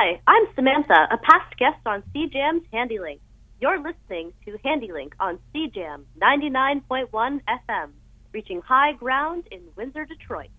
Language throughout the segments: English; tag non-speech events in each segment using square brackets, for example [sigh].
Hi, I'm Samantha, a past guest on CJAM's Handi-Link. You're listening to Handi-Link on CJAM 99.1 FM, reaching high ground in Windsor, Detroit.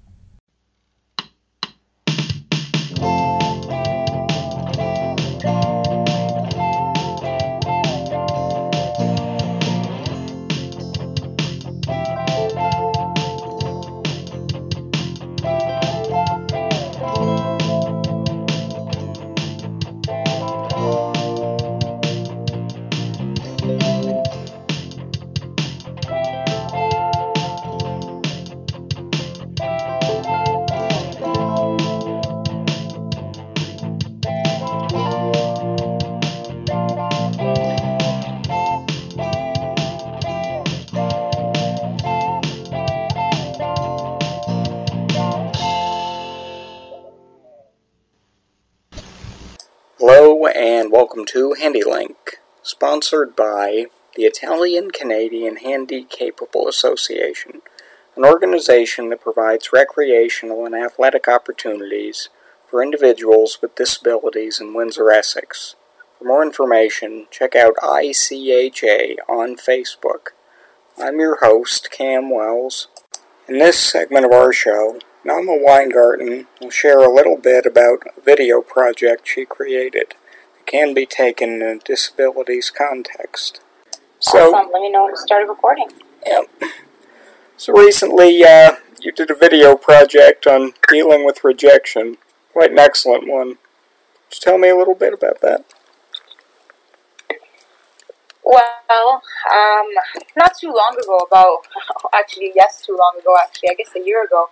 And welcome to Handi-Link, sponsored by the Italian Canadian Handy Capable Association, an organization that provides recreational and athletic opportunities for individuals with disabilities in Windsor, Essex. For more information, check out ICHA on Facebook. I'm your host, Cam Wells. In this segment of our show, Nama Weingarten will share a little bit about a video project she created can be taken in a disabilities context. So, awesome. let me know when to start recording. Yep. So recently, uh, you did a video project on dealing with rejection. Quite an excellent one. Could you tell me a little bit about that? Well, um, not too long ago, about [laughs] actually, yes, too long ago, actually, I guess a year ago,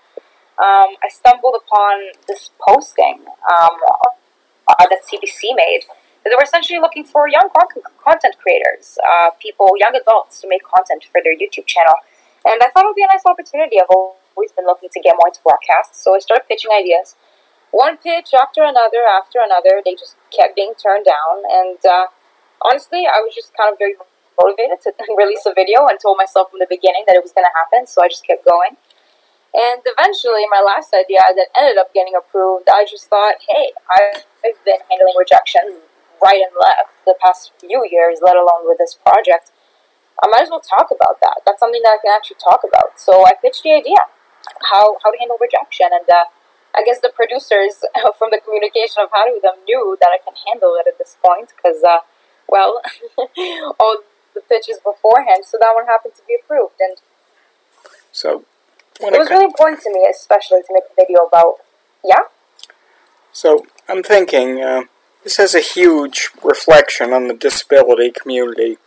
um, I stumbled upon this posting um, uh, that CBC made. They were essentially looking for young content creators, uh, people, young adults, to make content for their YouTube channel. And I thought it would be a nice opportunity. I've always been looking to get more into broadcasts, so I started pitching ideas. One pitch after another, after another, they just kept being turned down. And uh, honestly, I was just kind of very motivated to [laughs] release a video and told myself from the beginning that it was going to happen, so I just kept going. And eventually, my last idea that ended up getting approved, I just thought, hey, I've been handling rejection right and left the past few years, let alone with this project. I might as well talk about that. That's something that I can actually talk about. So I pitched the idea how how to handle rejection, and uh, I guess the producers [laughs] from the communication I've had with them knew that I can handle it at this point because, uh, well, [laughs] all the pitches beforehand. So that one happened to be approved, and so it was really important to me, especially to make a video about. Yeah. So I'm thinking uh, this has a huge reflection on the disability community.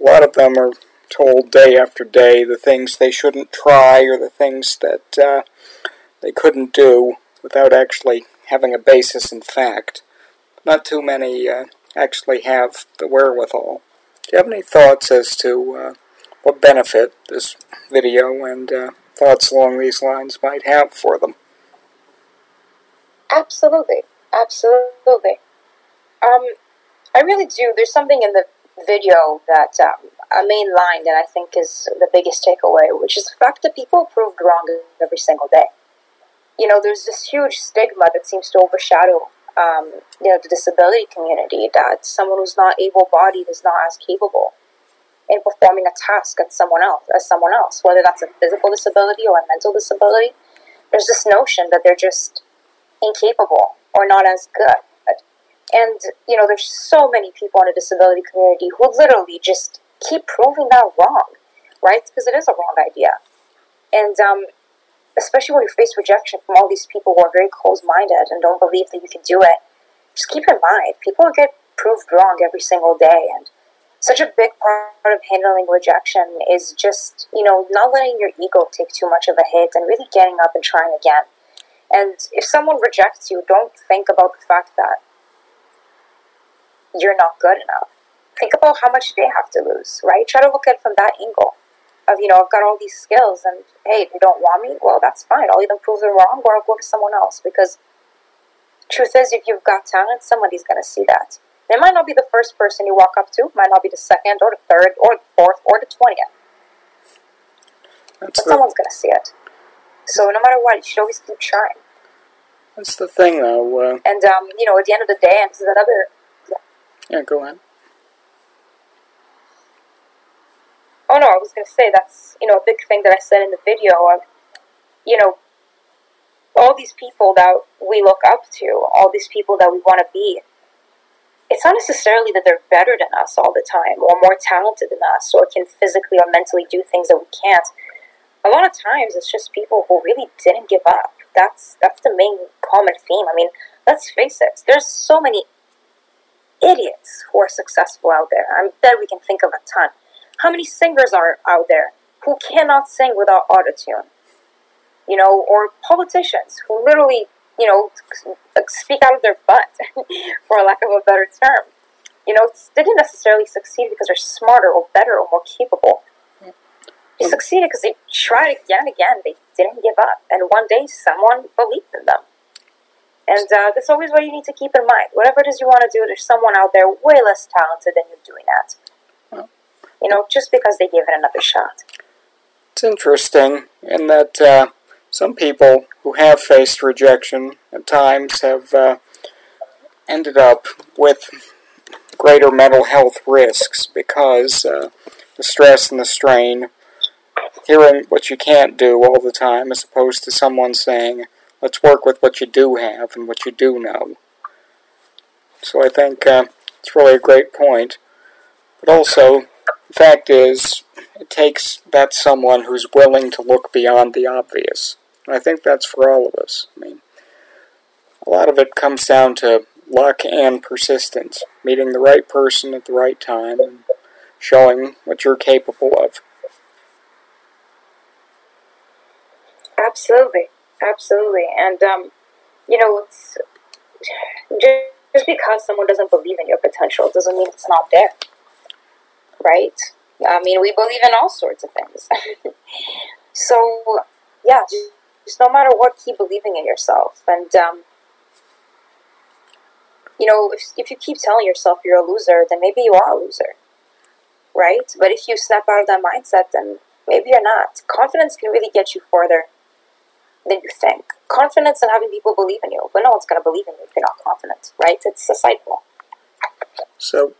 A lot of them are told day after day the things they shouldn't try or the things that uh, they couldn't do without actually having a basis in fact. Not too many uh, actually have the wherewithal. Do you have any thoughts as to uh, what benefit this video and uh, thoughts along these lines might have for them. Absolutely, absolutely. Um, I really do. There's something in the video that um, a main line that I think is the biggest takeaway, which is the fact that people proved wrong every single day. You know, there's this huge stigma that seems to overshadow, um, you know, the disability community that someone who's not able-bodied is not as capable in performing a task as someone else, as someone else, whether that's a physical disability or a mental disability. There's this notion that they're just incapable or not as good. And, you know, there's so many people in the disability community who literally just keep proving that wrong, right? Because it is a wrong idea. And um, especially when you face rejection from all these people who are very close minded and don't believe that you can do it, just keep in mind, people get proved wrong every single day. And such a big part of handling rejection is just, you know, not letting your ego take too much of a hit and really getting up and trying again. And if someone rejects you, don't think about the fact that you're not good enough. Think about how much they have to lose, right? Try to look at it from that angle of, you know, I've got all these skills and hey, they don't want me, well, that's fine. I'll either prove them wrong or I'll go to someone else because truth is, if you've got talent, somebody's going to see that. It might not be the first person you walk up to, might not be the second or the third or the fourth or the twentieth. But the... someone's going to see it. So no matter what, you should always keep trying. That's the thing, though. Uh, and um, you know, at the end of the day, and this is another. Yeah. go ahead. Oh no, I was going to say that's you know a big thing that I said in the video. Of, you know, all these people that we look up to, all these people that we want to be. It's not necessarily that they're better than us all the time, or more talented than us, or can physically or mentally do things that we can't. A lot of times, it's just people who really didn't give up. That's that's the main common theme. I mean, let's face it. There's so many idiots who are successful out there. I bet we can think of a ton. How many singers are out there who cannot sing without autotune? You know, or politicians who literally, you know, speak out of their butt, [laughs] for lack of a better term. You know, they didn't necessarily succeed because they're smarter or better or more capable. They mm. succeeded because they tried again and again. They didn't give up. And one day, someone believed in them. And uh, that's always what you need to keep in mind. Whatever it is you want to do, there's someone out there way less talented than you doing that you know, just because they gave it another shot. It's interesting in that uh, some people who have faced rejection at times have uh, ended up with greater mental health risks because uh, the stress and the strain, hearing what you can't do all the time, as opposed to someone saying, let's work with what you do have and what you do know. So I think uh, it's really a great point. But also, the fact is, it takes that someone who's willing to look beyond the obvious. And I think that's for all of us. I mean, a lot of it comes down to luck and persistence, meeting the right person at the right time and showing what you're capable of. Absolutely, absolutely. And, um, you know, it's just because someone doesn't believe in your potential doesn't mean it's not there right? I mean, we believe in all sorts of things. [laughs] so, yeah, just no matter what, keep believing in yourself. And, um, you know, if, if you keep telling yourself you're a loser, then maybe you are a loser, right? But if you snap out of that mindset, then maybe you're not. Confidence can really get you further than you think. Confidence and having people believe in you, but no one's going to believe in you if you're not confident, right? It's a cycle. So,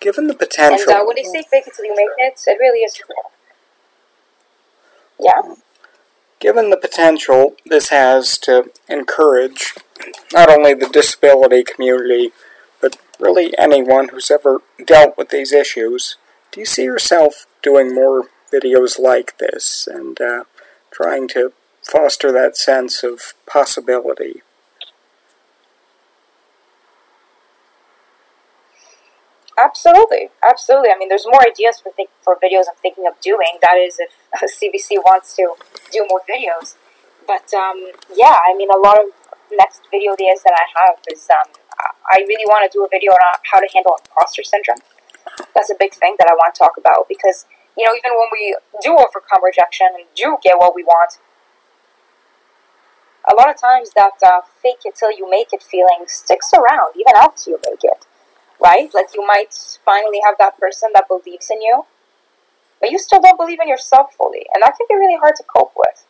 Given the potential. And uh, when they say fake it till you make it, it really is true. Yeah. Given the potential this has to encourage not only the disability community, but really anyone who's ever dealt with these issues, do you see yourself doing more videos like this and uh, trying to foster that sense of possibility? Absolutely, absolutely. I mean, there's more ideas for think- for videos I'm thinking of doing. That is, if [laughs] CBC wants to do more videos. But um, yeah, I mean, a lot of next video ideas that I have is um, I really want to do a video on how to handle imposter syndrome. That's a big thing that I want to talk about because you know, even when we do overcome rejection and do get what we want, lot of times that uh, fake it till you make it feeling sticks around even after you make it right? Like you might finally have that person that believes in you, but you still don't believe in yourself fully, and that can be really hard to cope with.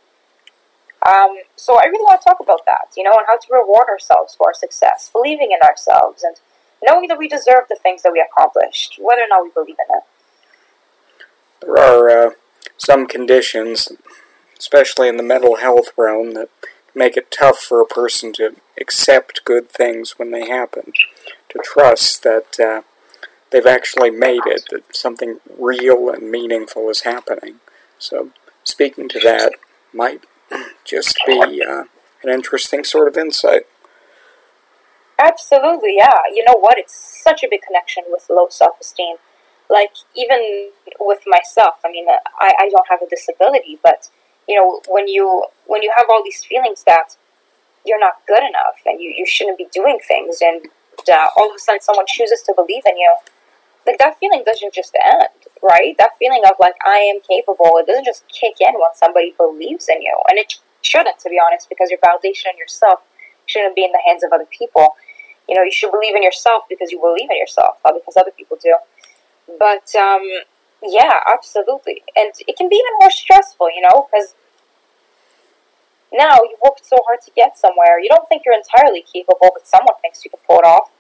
Um, so I really want to talk about that, you know, and how to reward ourselves for our success, believing in ourselves, and knowing that we deserve the things that we accomplished, whether or not we believe in it. There are uh, some conditions, especially in the mental health realm, that make it tough for a person to accept good things when they happen to trust that uh, they've actually made it, that something real and meaningful is happening. So, speaking to that might just be uh, an interesting sort of insight. Absolutely, yeah. You know what? It's such a big connection with low self esteem. Like, even with myself, I mean, I, I don't have a disability, but, you know, when you when you have all these feelings that you're not good enough and you, you shouldn't be doing things and uh, all of a sudden someone chooses to believe in you, like that feeling doesn't just end, right? That feeling of like I am capable, it doesn't just kick in when somebody believes in you, and it shouldn't, to be honest, because your validation in yourself shouldn't be in the hands of other people. You know, you should believe in yourself because you believe in yourself, not because other people do. But um, yeah, absolutely, and it can be even more stressful, you know, because now you worked so hard to get somewhere. You don't think you're entirely capable, but someone thinks you can pull it off.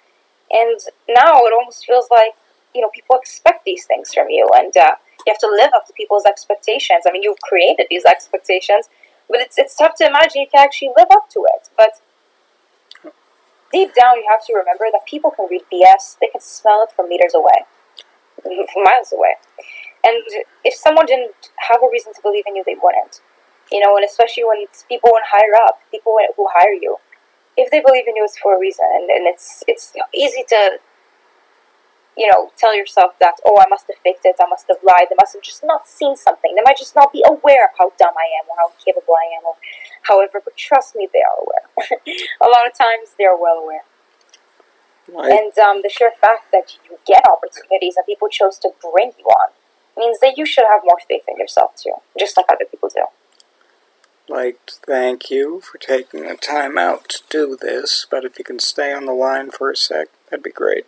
And now it almost feels like you know people expect these things from you, and uh, you have to live up to people's expectations. I mean, you've created these expectations, but it's it's tough to imagine you can actually live up to it. But deep down, you have to remember that people can read BS. They can smell it from meters away, [laughs] miles away. And if someone didn't have a reason to believe in you, they wouldn't. You know, and especially when it's people when higher up, people who hire you, if they believe in you, it's for a reason. And, and it's it's easy to, you know, tell yourself that oh, I must have faked it, I must have lied, they must have just not seen something, they might just not be aware of how dumb I am or how capable I am, or however. But trust me, they are aware. [laughs] a lot of times, they are well aware. Right. And um, the sheer fact that you get opportunities and people chose to bring you on means that you should have more faith in yourself too, just like other people do. Like to thank you for taking the time out to do this, but if you can stay on the line for a sec, that'd be great.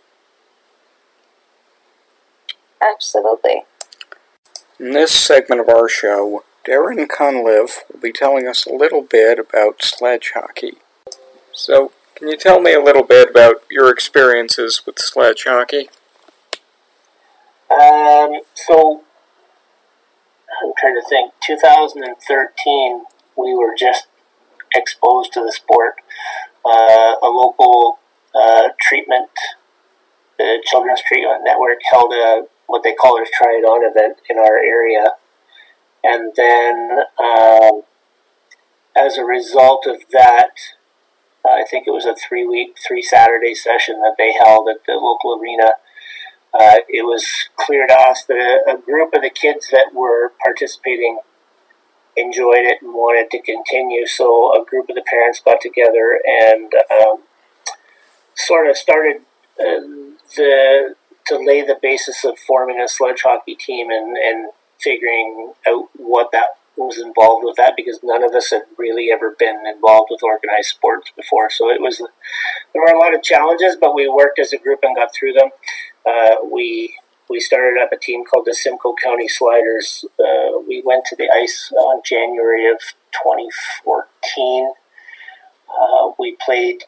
Absolutely. In this segment of our show, Darren Cunliffe will be telling us a little bit about sledge hockey. So, can you tell me a little bit about your experiences with sledge hockey? Um, so I'm trying to think. 2013, we were just exposed to the sport. Uh, a local uh, treatment, the Children's Treatment Network, held a what they call a Try It On event in our area, and then um, as a result of that, I think it was a three week, three Saturday session that they held at the local arena uh, it was clear to us that a, a, group of the kids that were participating enjoyed it and wanted to continue. So a group of the parents got together and um, sort of started uh, the to lay the basis of forming a sledge hockey team and, and figuring out what that was involved with that because none of us had really ever been involved with organized sports before. So it was there were a lot of challenges, but we worked as a group and got through them. Uh, we we started up a team called the Simcoe County Sliders. Uh, we went to the ice on January of 2014. Uh, we played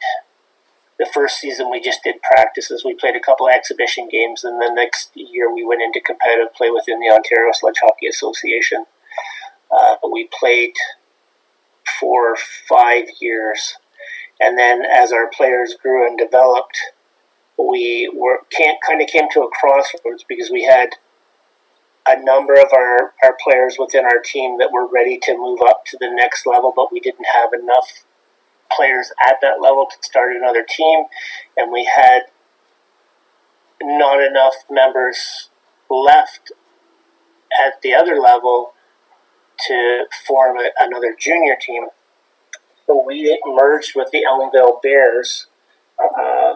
the first season. We just did practices. We played a couple exhibition games, and the next year we went into competitive play within the Ontario Sledge Hockey Association. Uh, we played for five years, and then as our players grew and developed, we were can't kind of came to a crossroads because we had a number of our, our players within our team that were ready to move up to the next level, but we didn't have enough players at that level to start another team, and we had not enough members left at the other level to form a, another junior team. So we merged with the Elmvale Bears uh,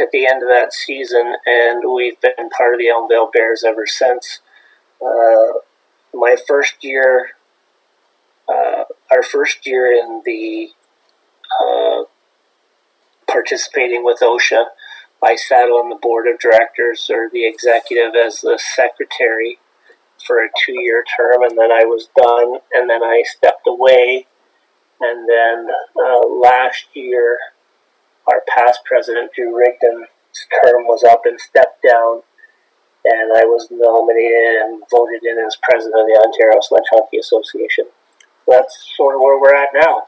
at the end of that season, and we've been part of the Elmvale Bears ever since. Uh, my first year, uh, our first year in the uh, participating with OSHA, I sat on the board of directors or the executive as the secretary for a two year term, and then I was done, and then I stepped away. And then uh, last year, our past president, Drew Rigdon's term was up and stepped down, and I was nominated and voted in as president of the Ontario Sledge Hockey Association. That's sort of where we're at now.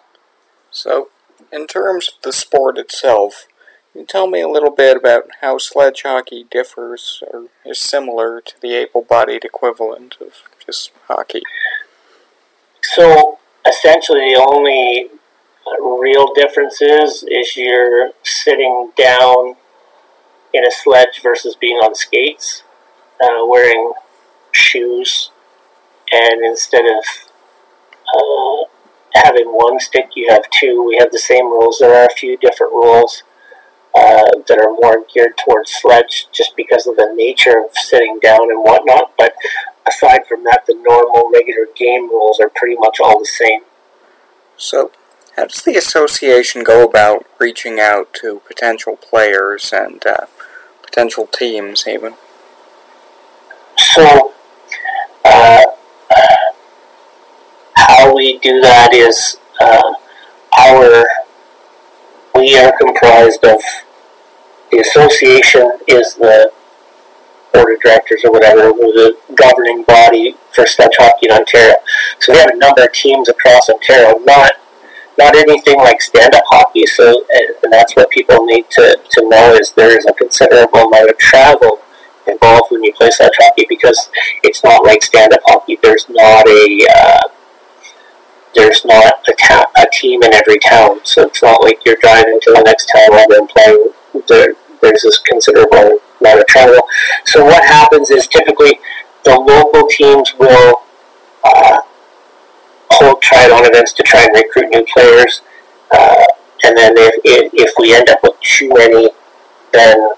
So, in terms of the sport itself, can you tell me a little bit about how sledge hockey differs or is similar to the able bodied equivalent of just hockey? So, essentially, the only real difference is, is you're sitting down in a sledge versus being on skates, uh, wearing shoes, and instead of uh, having one stick, you have two. We have the same rules. There are a few different rules uh, that are more geared towards sledge just because of the nature of sitting down and whatnot. But aside from that, the normal, regular game rules are pretty much all the same. So, how does the association go about reaching out to potential players and uh, potential teams, even? So, uh, how we do that is uh, our we are comprised of the association is the board of directors or whatever, the governing body for sledge hockey in Ontario. So we have a number of teams across Ontario, not not anything like stand-up hockey. So, and that's what people need to, to know is there is a considerable amount of travel involved when you play sledge hockey because it's not like stand-up hockey. There's not a uh, there's not a, ta- a team in every town, so it's not like you're driving to the next town and then playing. There, there's this considerable amount of travel. So what happens is typically the local teams will uh, hold triathlon events to try and recruit new players, uh, and then if, if, if we end up with too many, then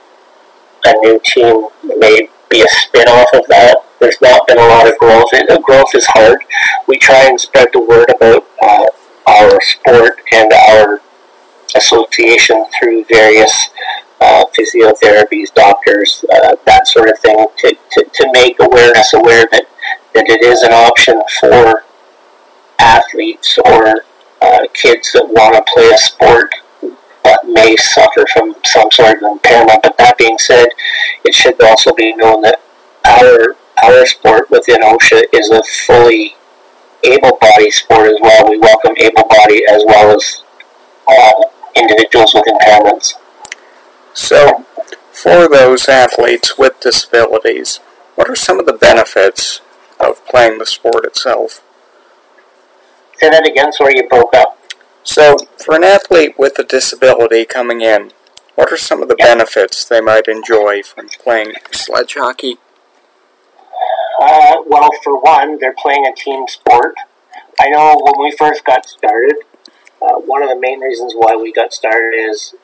a new team may be a spin off of that. There's not been a lot of growth. It, growth is hard. We try and spread the word about uh, our sport and our association through various uh, physiotherapies, doctors, uh, that sort of thing, to, to, to make awareness aware that, that it is an option for athletes or uh, kids that want to play a sport may suffer from some sort of impairment. But that being said, it should also be known that our our sport within OSHA is a fully able-bodied sport as well. We welcome able-bodied as well as uh, individuals with impairments. So, for those athletes with disabilities, what are some of the benefits of playing the sport itself? Say that again, sorry you broke up. So, for an athlete with a disability coming in, what are some of the benefits they might enjoy from playing sledge hockey? Uh, well, for one, they're playing a team sport. I know when we first got started, uh, one of the main reasons why we got started is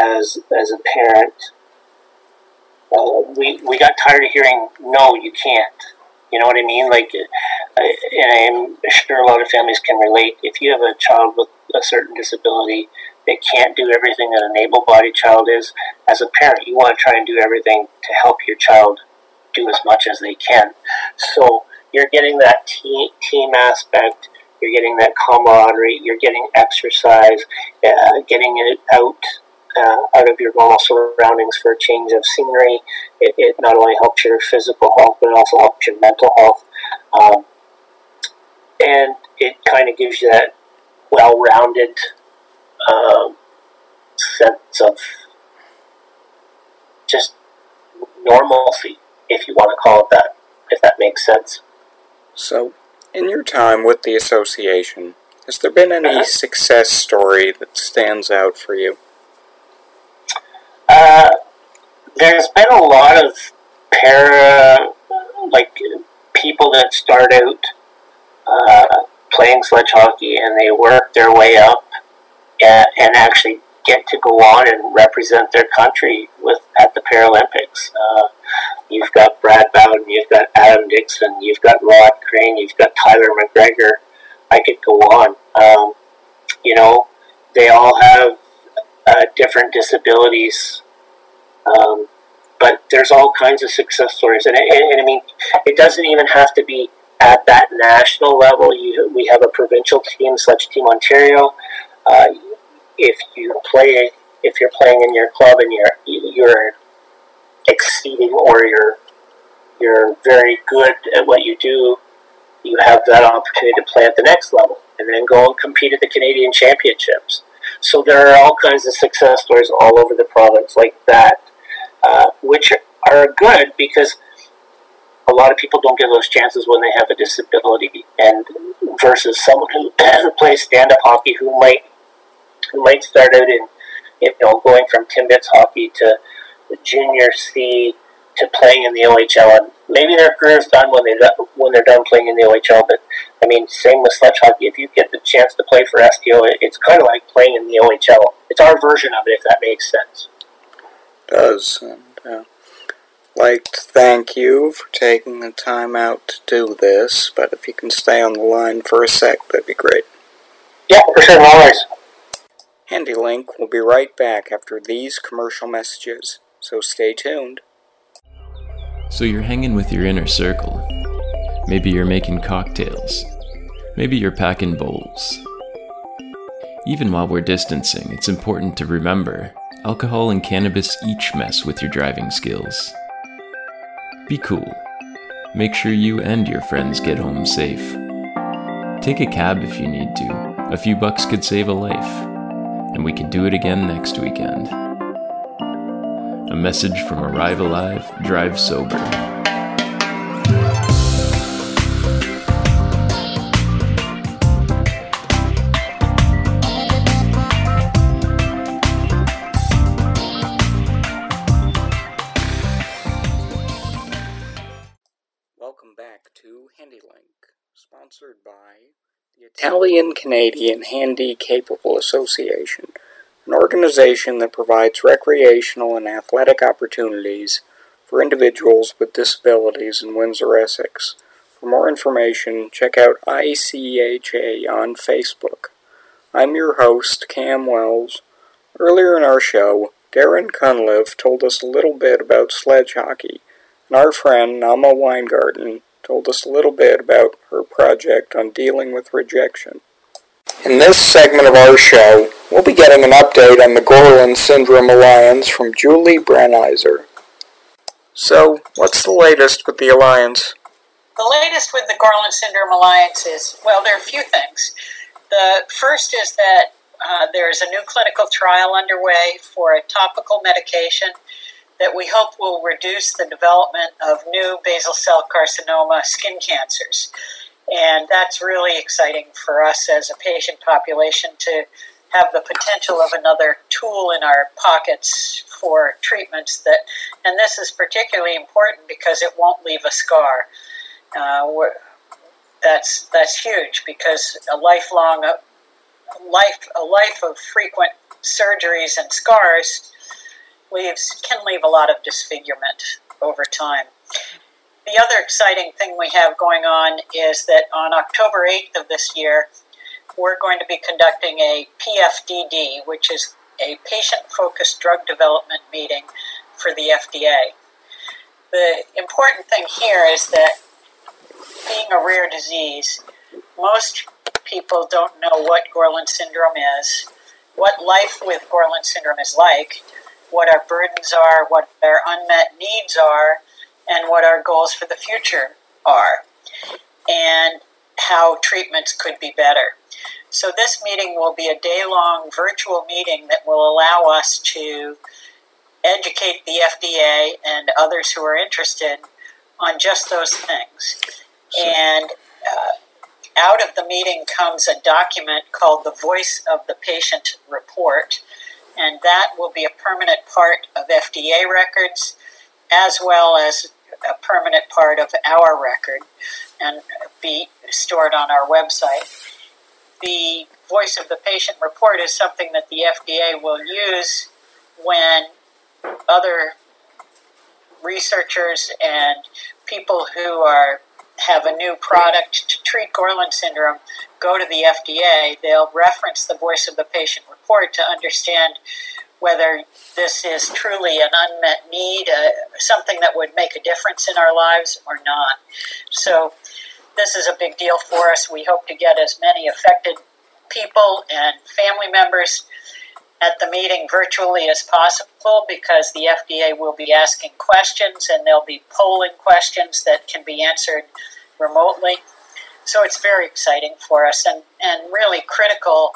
as as a parent, uh, we we got tired of hearing no, you can't. You know what I mean? Like, uh, and I'm sure a lot of families can relate. If you have a child with a certain disability, they can't do everything that an able-bodied child is. As a parent, you want to try and do everything to help your child do as much as they can. So you're getting that team, team aspect. You're getting that camaraderie. You're getting exercise. Uh, getting it out uh, out of your normal surroundings for a change of scenery. It, it, not only helps your physical health, but it also helps your mental health. Um, and it kind of gives you that well rounded um, sense of just normalcy, if you want to call it that, if that makes sense. So, in your time with the association, has there been any uh-huh. success story that stands out for you? Uh, there's been a lot of para, like people that start out uh, playing sledge hockey and they work their way up and, and, actually get to go on and represent their country with at the Paralympics. Uh, you've got Brad Bowden, you've got Adam Dixon, you've got Rod Crane, you've got Tyler McGregor. I could go on. Um, you know, they all have uh, different disabilities. Um, but there's all kinds of success stories, and, and, and, I mean, it doesn't even have to be at that national level. You, we have a provincial team, such Team Ontario. Uh, if you play, if you're playing in your club and you're you're exceeding or you're you're very good at what you do, you have that opportunity to play at the next level and then go and compete at the Canadian Championships. So there are all kinds of success stories all over the province like that, uh, which are good because a lot of people don't get those chances when they have a disability, and versus someone who [coughs] plays stand-up hockey who might who might start out in you know going from Timbits hockey to junior C to playing in the OHL, and maybe their career is done when they when they're done playing in the OHL. But I mean, same with sledge hockey. If you get the chance to play for STO, it's kind of like playing in the OHL. It's our version of it, if that makes sense. It does and like to thank you for taking the time out to do this. But if you can stay on the line for a sec, that'd be great. Yeah, for sure. Always. Handi-Link will be right back after these commercial messages, so stay tuned. So you're hanging with your inner circle. Maybe you're making cocktails. Maybe you're packing bowls. Even while we're distancing, it's important to remember alcohol and cannabis each mess with your driving skills. Be cool. Make sure you and your friends get home safe. Take a cab if you need to. A few bucks could save a life. And we can do it again next weekend. A message from Arrive Alive, Drive Sober. Handi-Link, sponsored by the Italian Canadian Handy Capable Association, an organization that provides recreational and athletic opportunities for individuals with disabilities in Windsor, Essex. For more information, check out ICHA on Facebook. I'm your host, Cam Wells. Earlier in our show, Darren Cunliffe told us a little bit about sledge hockey, and our friend Nama Weingarten told us a little bit about her project on dealing with rejection. In this segment of our show, we'll be getting an update on the Gorlin Syndrome Alliance from Julie Breneiser. So, what's the latest with the Alliance? The latest with the Gorlin Syndrome Alliance is well, there are a few things. The first is that uh, there's a new clinical trial underway for a topical medication that we hope will reduce the development of new basal cell carcinoma skin cancers. And that's really exciting for us as a patient population to have the potential of another tool in our pockets for treatments that, and this is particularly important because it won't leave a scar. Uh, that's that's huge because a lifelong a life a life of frequent surgeries and scars leaves can leave a lot of disfigurement over time. The other exciting thing we have going on is that on October 8th of this year, we're going to be conducting a PFDD, which is a patient focused drug development meeting for the FDA. The important thing here is that being a rare disease, most people don't know what Gorlin syndrome is, what life with Gorlin syndrome is like, what our burdens are, what our unmet needs are, and what our goals for the future are, and how treatments could be better. So, this meeting will be a day long virtual meeting that will allow us to educate the FDA and others who are interested on just those things. And uh, out of the meeting comes a document called the Voice of the Patient Report, and that will be a permanent part of FDA records as well as a permanent part of our record and be stored on our website. The Voice of the Patient report is something that the FDA will use when other researchers and people who are have a new product to treat Gorlin syndrome go to the FDA, they'll reference the Voice of the Patient report to understand whether this is truly an unmet need, uh, something that would make a difference in our lives or not. So, this is a big deal for us. We hope to get as many affected people and family members at the meeting virtually as possible because the FDA will be asking questions and there'll be polling questions that can be answered remotely. So it's very exciting for us and, and really critical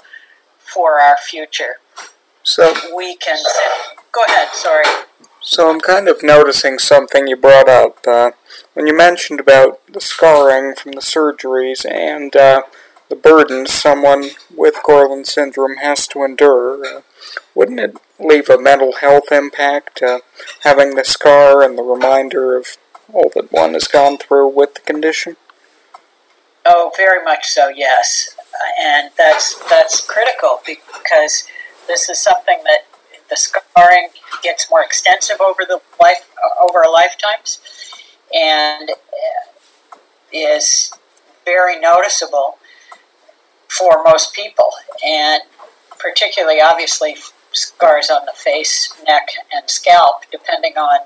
for our future. So, We can go ahead, sorry. so I'm kind of noticing something you brought up uh, when you mentioned about the scarring from the surgeries and uh, the burdens someone with Gorlin syndrome has to endure. Uh, wouldn't it leave a mental health impact uh, having the scar and the reminder of all that one has gone through with the condition? Oh, very much so, yes. And that's that's critical because this is something that the scarring gets more extensive over the life over lifetimes, and is very noticeable for most people, and particularly, obviously, scars on the face, neck, and scalp, depending on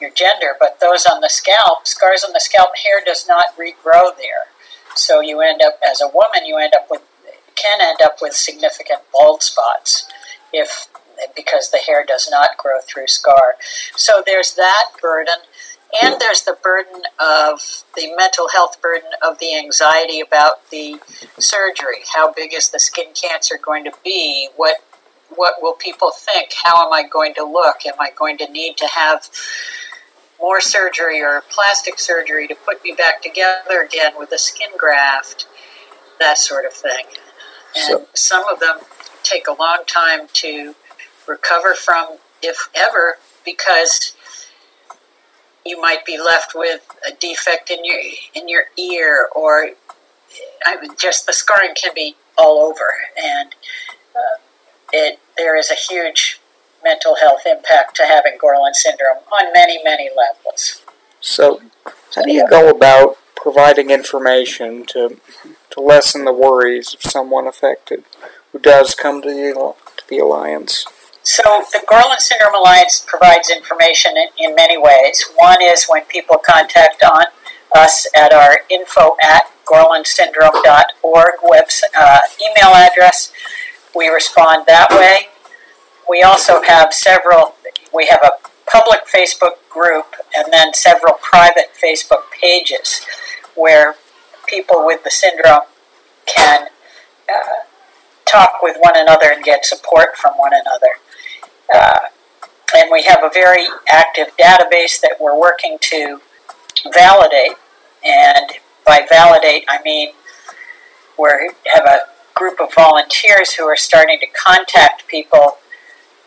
your gender. But those on the scalp, scars on the scalp, hair does not regrow there. So you end up, as a woman, you end up with can end up with significant bald spots if because the hair does not grow through scar. So there's that burden. And there's the burden of the mental health burden of the anxiety about the surgery. How big is the skin cancer going to be? What what will people think? How am I going to look? Am I going to need to have more surgery or plastic surgery to put me back together again with a skin graft? That sort of thing. And so, some of them take a long time to recover from, if ever, because you might be left with a defect in your in your ear, or I mean, just the scarring can be all over, and uh, it there is a huge mental health impact to having Gorlin syndrome on many many levels. So, how do you go about providing information to to lessen the worries of someone affected who does come to the to the alliance? So the Gorlin Syndrome Alliance provides information in, in, many ways. One is when people contact on us at our info at gorlinsyndrome.org website, uh, email address. We respond that way. We also have several, we have a public Facebook group and then several private Facebook pages where people with the syndrome can uh, talk with one another and get support from one another. Uh, and we have a very active database that we're working to validate. And by validate, I mean we have a group of volunteers who are starting to contact people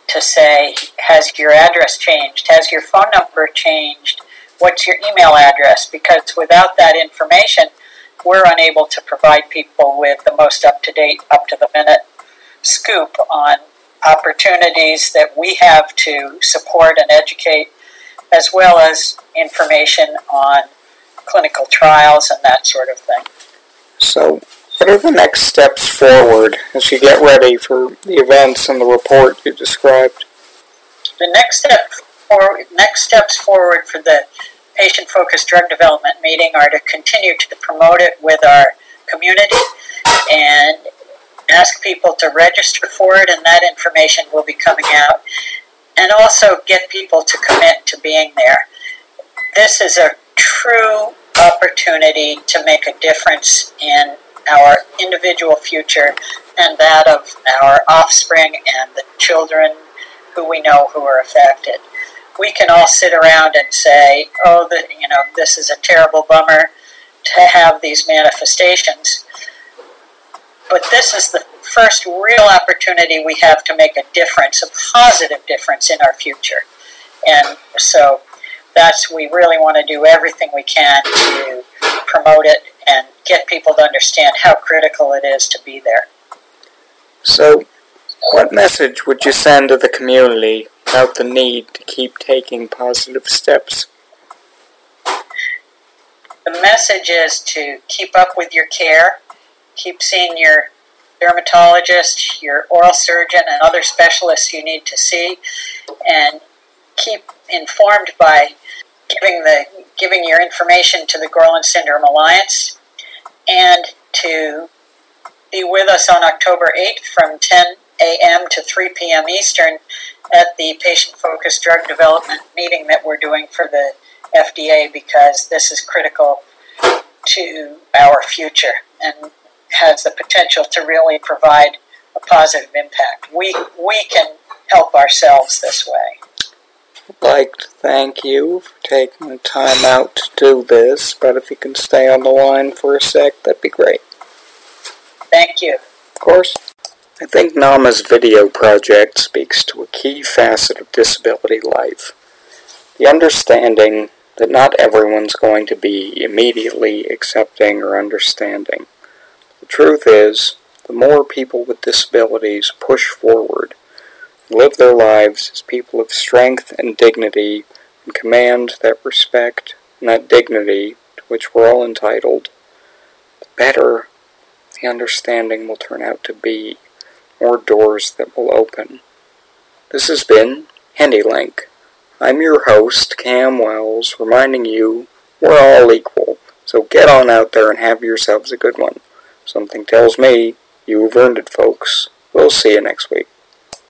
to say, has your address changed? Has your phone number changed? What's your email address? Because without that information, we're unable to provide people with the most up to date, up to the minute scoop on opportunities that we have to support and educate, as well as information on clinical trials and that sort of thing. So, what are the next steps forward as you get ready for the events and the report you described? The next step forward, next steps forward for the patient-focused drug development meeting are to continue to promote it with our community and ask people to register for it, and that information will be coming out. And also get people to commit to being there. This is a true opportunity to make a difference in our individual future and that of our offspring and the children who we know who are affected. We can all sit around and say, "Oh, the, you know, this is a terrible bummer to have these manifestations." But this is the first real opportunity we have to make a difference, a positive difference in our future. And so that's, we really want to do everything we can to promote it and get people to understand how critical it is to be there. So, what message would you send to the community about the need to keep taking positive steps? The message is to keep up with your care, keep seeing your dermatologist, your oral surgeon, and other specialists you need to see, and keep informed by giving the giving your information to the Gorlin Syndrome Alliance, and to be with us on October 8th from 10 a.m. to 3 p.m. Eastern at the patient focused drug development meeting that we're doing for the FDA because this is critical to our future. And has the potential to really provide a positive impact. We, we can help ourselves this way. I'd like to thank you for taking the time out to do this, but if you can stay on the line for a sec, that'd be great. Thank you. Of course. I think NAMA's video project speaks to a key facet of disability life. The understanding that not everyone's going to be immediately accepting or understanding. Truth is, the more people with disabilities push forward, live their lives as people of strength and dignity, and command that respect and that dignity to which we're all entitled, the better the understanding will turn out to be, more doors that will open. This has been Handi-Link. I'm your host, Cam Wells, reminding you we're all equal, so get on out there and have yourselves a good one. Something tells me You've earned it, folks. We'll see you next week.